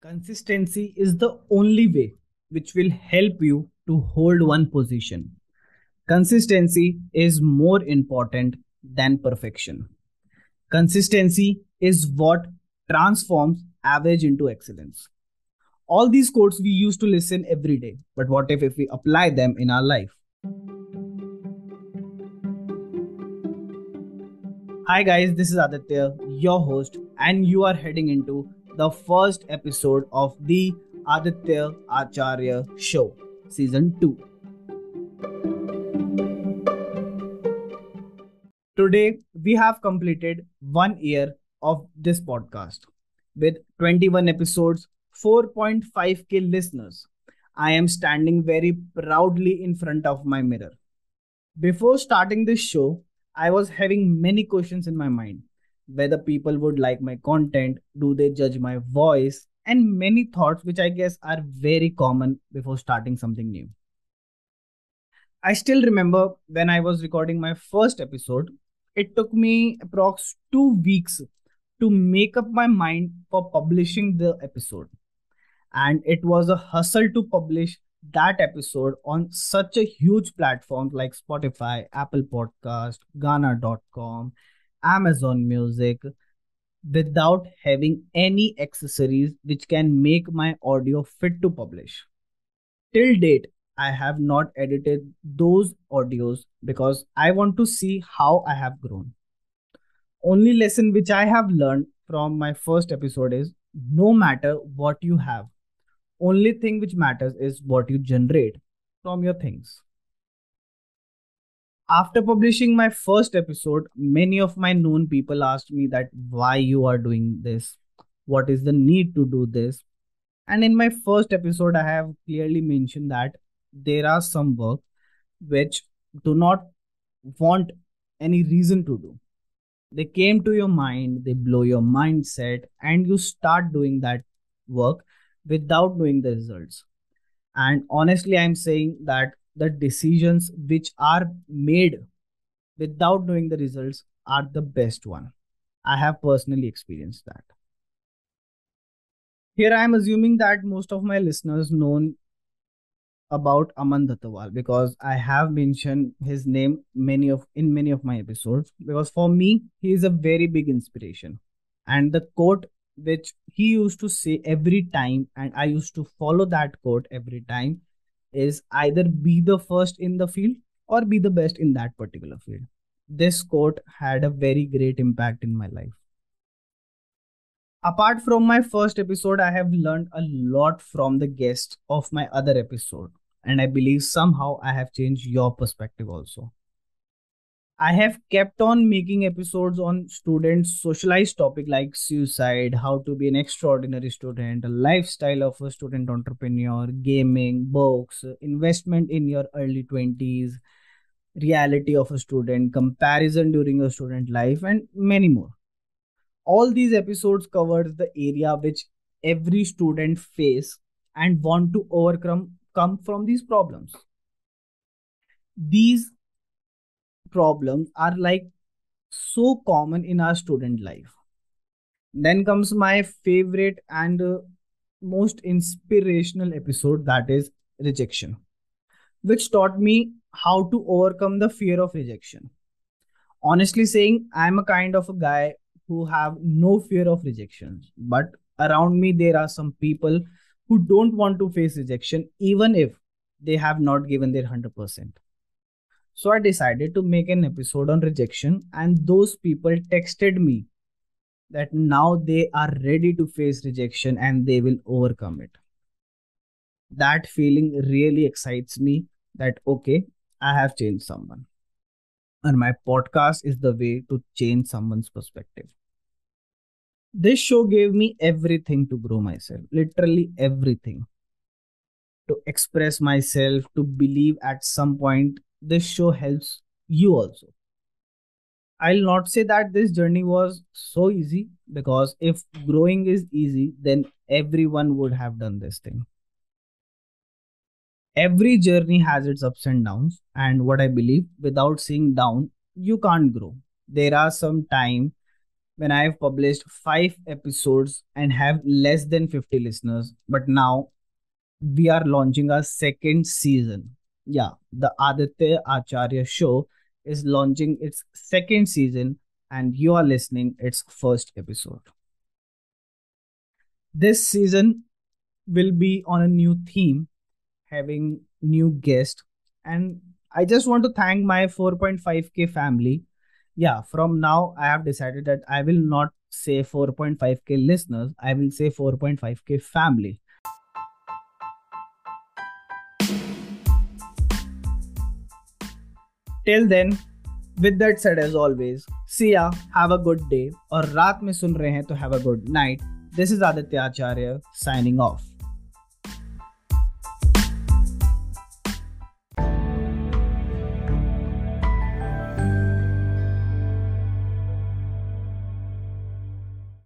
Consistency is the only way which will help you to hold one position. Consistency is more important than perfection. Consistency is what transforms average into excellence. All these quotes we used to listen every day, but what if, if we apply them in our life? Hi guys, this is Aditya, your host, and you are heading into the first episode of the Aditya Acharya Show, Season 2. Today, we have completed one year of this podcast with 21 episodes, 4.5k listeners. I am standing very proudly in front of my mirror. Before starting this show, I was having many questions in my mind whether people would like my content, do they judge my voice, and many thoughts which I guess are very common before starting something new. I still remember when I was recording my first episode, it took me approx 2 weeks to make up my mind for publishing the episode. And it was a hustle to publish that episode on such a huge platform like Spotify, Apple Podcast, Gaana.com, Amazon Music without having any accessories which can make my audio fit to publish. Till date, I have not edited those audios because I want to see how I have grown. Only lesson which I have learned from my first episode is no matter what you have, only thing which matters is what you generate from your things. After publishing my first episode, many of my known people asked me that why you are doing this, what is the need to do this. And in my first episode, I have clearly mentioned that there are some work which do not want any reason to do. They came to your mind, they blow your mindset, and you start doing that work without knowing the results. And honestly, I'm saying that the decisions which are made without knowing the results are the best one. I have personally experienced that. Here I am assuming that most of my listeners know about Aman Dhattarwal because I have mentioned his name many of in many of my episodes because for me he is a very big inspiration and the quote which he used to say every time and I used to follow that quote every time is either be the first in the field or be the best in that particular field. This quote had a very great impact in my life. Apart from my first episode, I have learned a lot from the guests of my other episode, and I believe somehow I have changed your perspective also. I have kept on making episodes on students' socialized topic like suicide, how to be an extraordinary student, a lifestyle of a student entrepreneur, gaming, books, investment in your early 20s, reality of a student, comparison during your student life, and many more. All these episodes covers the area which every student face and want to overcome come from these problems. These problems are like so common in our student life. Then comes my favorite and uh, most inspirational episode that is rejection, which taught me how to overcome the fear of rejection. Honestly saying, I'm a kind of a guy who have no fear of rejections, but around me there are some people who don't want to face rejection even if they have not given their 100%. So I decided to make an episode on rejection, and those people texted me that now they are ready to face rejection and they will overcome it. That feeling really excites me that okay, I have changed someone. And my podcast is the way to change someone's perspective. This show gave me everything to grow myself, literally everything. To express myself, to believe at some point this show helps you also. I'll not say that this journey was so easy because if growing is easy, then everyone would have done this thing. Every journey has its ups and downs, and what I believe without seeing down, you can't grow. There are some time when I've published five episodes and have less than 50 listeners. But now we are launching our second season. Yeah, the Aditya Acharya show is launching its second season, and you are listening its first episode. This season will be on a new theme, having new guests, and I just want to thank my 4.5k family. Yeah, from now I have decided that I will not say 4.5k listeners, I will say 4.5k family. Till then with that said as always see ya have a good day और रात में सुन रहे हैं तो have a good night this is Aditya Acharya signing off